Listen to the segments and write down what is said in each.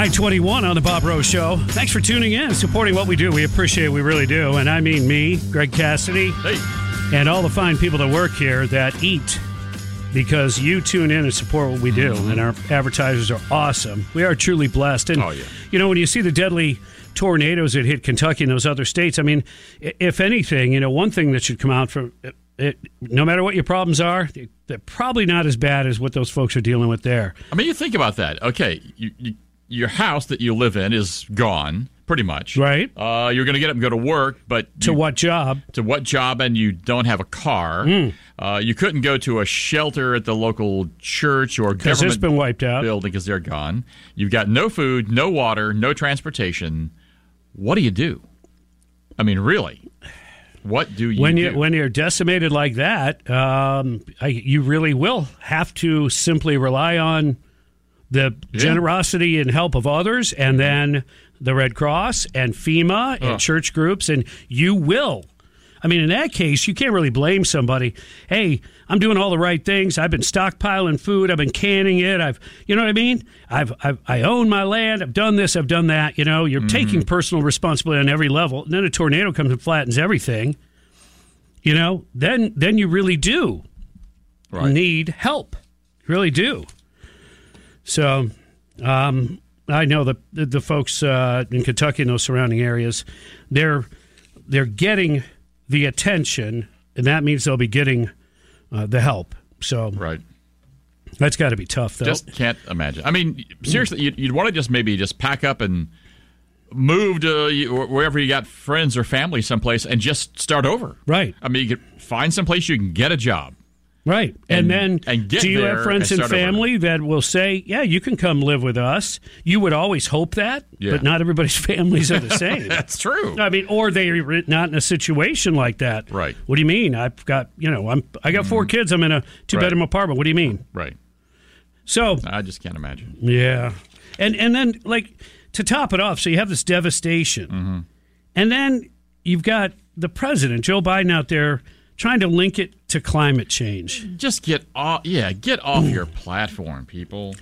921 on the Bob Rose Show. Thanks for tuning in, supporting what we do. We appreciate it. We really do. And I mean me, Greg Cassidy, Hey, and all the fine people that work here that eat because you tune in and support what we do. Mm-hmm. And our advertisers are awesome. We are truly blessed. And, Oh, yeah. you know, when you see the deadly tornadoes that hit Kentucky and those other states, I mean, if anything, you know, one thing that should come out from it, no matter what your problems are, they- they're probably not as bad as what those folks are dealing with there. I mean, you think about that. Okay, you, you, your house that you live in is gone, pretty much. Right. Uh, you're going to get up and go to work, but To you- what job? to what job? And you don't have a car. Hmm. Uh, you couldn't go to a shelter at the local church or government it's been wiped out. building because they're gone. You've got no food, no water, no transportation. What do you do? I mean, really, what do you when do? you when you're decimated like that, um, I, you really will have to simply rely on the generosity and help of others, and then the Red Cross and FEMA and Ugh. church groups, and you will. I mean, in that case, you can't really blame somebody. Hey, I'm doing all the right things. I've been stockpiling food. I've been canning it. I've, you know what I mean? I've, I've I own my land. I've done this. I've done that. You know, you're mm-hmm. taking personal responsibility on every level. And then a tornado comes and flattens everything. You know, then then you really do Right. need help. You really do. So, um, I know the the, the folks uh, in Kentucky and those surrounding areas, they're they're getting the attention, and that means they'll be getting uh, the help. So right. that's got to be tough, though. Just can't imagine. I mean, seriously, you'd, you'd want to just maybe just pack up and move to wherever you got friends or family someplace and just start over. right, I mean, you could find someplace you can get a job. Right. And, And- then, and do you have friends and and start over. family that will say, "Yeah, you can come live with us"? You would always hope that, Yeah. but not everybody's families are the same. That's true. I mean, or they're not in a situation like that. Right. What do you mean? I've got, you know, I'm I got four kids. I'm in a two bedroom Right. apartment. What do you mean? Right. So I just can't imagine. yeah, and and then like to top it off, so you have this devastation, Mm-hmm. and then you've got the president Joe Biden out there trying to link it to climate change. Just get off. Yeah, get off your platform, people.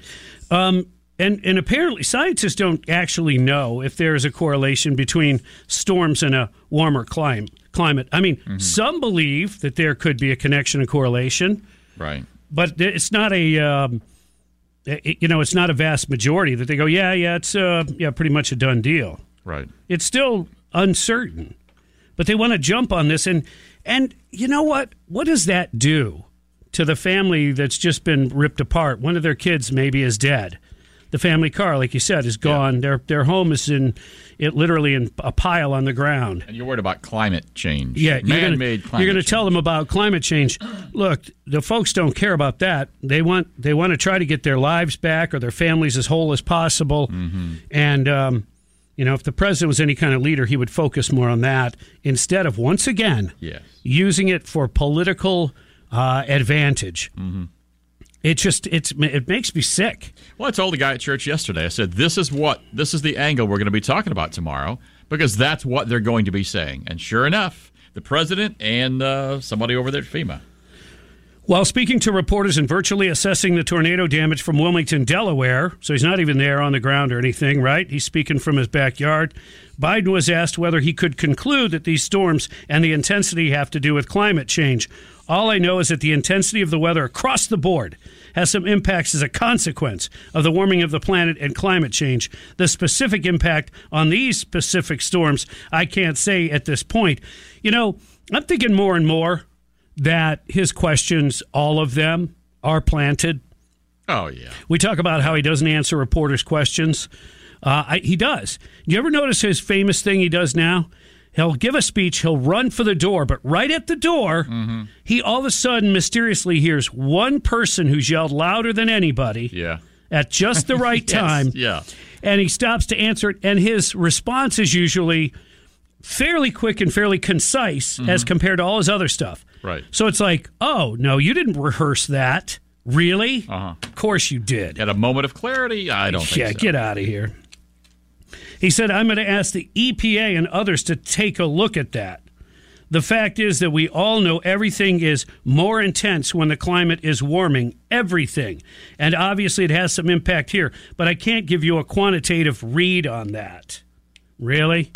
And and apparently scientists don't actually know if there is a correlation between storms and a warmer climate. Climate. I mean, Mm-hmm. some believe that there could be a connection and correlation, Right. but it's not a um, it- you know it's not a vast majority that they go yeah yeah it's uh, yeah pretty much a done deal. Right. It's still uncertain, but they want to jump on this and and you know what? What does that do to the family that's just been ripped apart? One of their kids maybe is dead. The family car, like you said, is gone. Their their home is in it literally in a pile on the ground. And you're worried about climate change. Yeah, man-made you're going to tell them about climate change. Look, the folks don't care about that. They want they want to try to get their lives back or their families as whole as possible. Mm-hmm. And um, you know, if the president was any kind of leader, he would focus more on that instead of once again Yes. using it for political uh, advantage. Mm-hmm. It just it's it makes me sick. Well, I told the guy at church yesterday. I said, "This is what this is the angle we're going to be talking about tomorrow because that's what they're going to be saying." And sure enough, the president and uh, somebody over there at FEMA. While speaking to reporters and virtually assessing the tornado damage from Wilmington, Delaware, so he's not even there on the ground or anything, right? He's speaking from his backyard. Biden was asked whether he could conclude that these storms and the intensity have to do with climate change. All I know is that the intensity of the weather across the board has some impacts as a consequence of the warming of the planet and climate change. The specific impact on these specific storms, I can't say at this point. You know, I'm thinking more and more that his questions, all of them, are planted. Oh yeah. We talk about how he doesn't answer reporters' questions. Uh, I, he does. You ever notice his famous thing he does now? He'll give a speech, he'll run for the door, but right at the door, he all of a sudden mysteriously hears one person who's yelled louder than anybody Yeah. at just the right Yes, time Yeah. and he stops to answer it and his response is usually fairly quick and fairly concise as compared to all his other stuff Right. so it's like oh no you didn't rehearse that really Uh-huh. of course you did At a moment of clarity, I don't think yeah so. get out of here he said i'm going to ask the epa and others to take a look at that The fact is that we all know everything is more intense when the climate is warming. Everything. And obviously it has some impact here, but I can't give you a quantitative read on that. Really?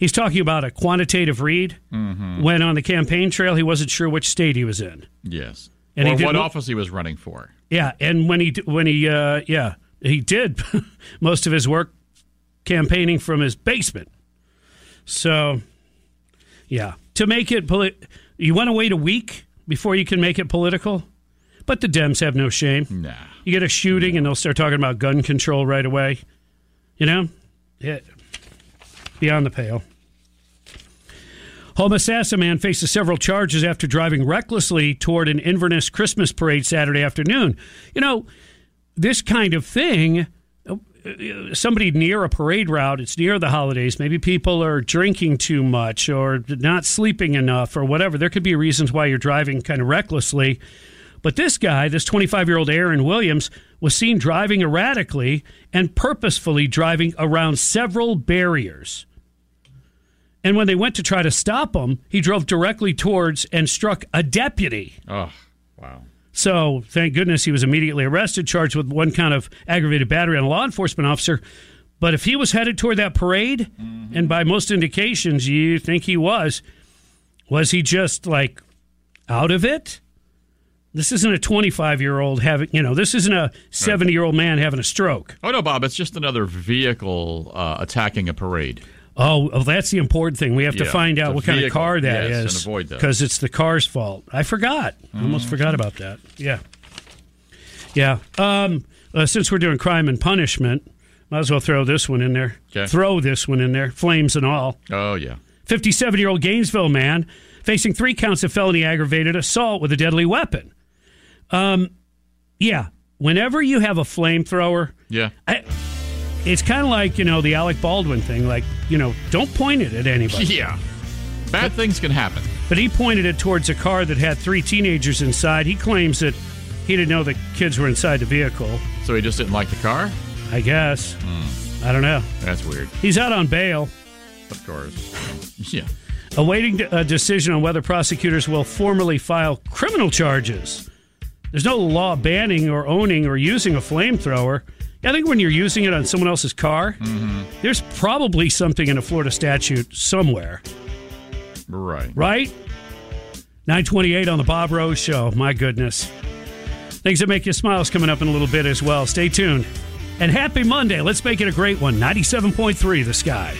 He's talking about a quantitative read Mm-hmm. when on the campaign trail he wasn't sure which state he was in. Yes. And or did what office he was running for. Yeah, and when he when he uh, yeah he did most of his work campaigning from his basement. So, yeah, to make it poli- you want to wait a week before you can make it political. But the Dems have no shame. Nah. You get a shooting, and they'll start talking about gun control right away. You know, yeah, beyond the pale. Homosassa man faces several charges after driving recklessly toward an Inverness Christmas parade Saturday afternoon. You know, this kind of thing, uh, somebody near a parade route, it's near the holidays, maybe people are drinking too much or not sleeping enough or whatever. There could be reasons why you're driving kind of recklessly. But this guy, this 25 year old Aaron Williams, was seen driving erratically and purposefully driving around several barriers. And when they went to try to stop him, he drove directly towards and struck a deputy. Oh, wow. So thank goodness he was immediately arrested, charged with one count of aggravated battery on a law enforcement officer. But if he was headed toward that parade, and by most indications you think he was, was he just like out of it? This isn't a 25 year old having, you know, this isn't a 70 year old man having a stroke. Oh, no, Bob. It's just another vehicle uh, attacking a parade. Oh, well, that's the important thing. We have to find out what kind of car that is, yes, those. because it's the car's fault. I forgot. I almost Mm. forgot about that. Yeah, yeah. Um, uh, since we're doing crime and punishment, might as well throw this one in there. Okay. Throw this one in there, flames and all. Oh, yeah. 57 year old Gainesville man facing three counts of felony aggravated assault with a deadly weapon. Um, yeah. Whenever you have a flamethrower, Yeah. I, it's kind of like you know the Alec Baldwin thing. Like you know, don't point it at anybody. Yeah. Bad things can happen. But he pointed it towards a car that had three teenagers inside. He claims that he didn't know the kids were inside the vehicle. So he just didn't like the car? I guess. Hmm. I don't know. That's weird. He's out on bail, Of course. Yeah. awaiting a decision on whether prosecutors will formally file criminal charges. There's no law banning or owning or using a flamethrower. I think when you're using it on someone else's car, mm-hmm. there's probably something in a Florida statute somewhere. Right. right? 928 on the Bob Rose Show. My goodness. Things that make you smile is coming up in a little bit as well. Stay tuned. And happy Monday. Let's make it a great one. 97.3 The Sky.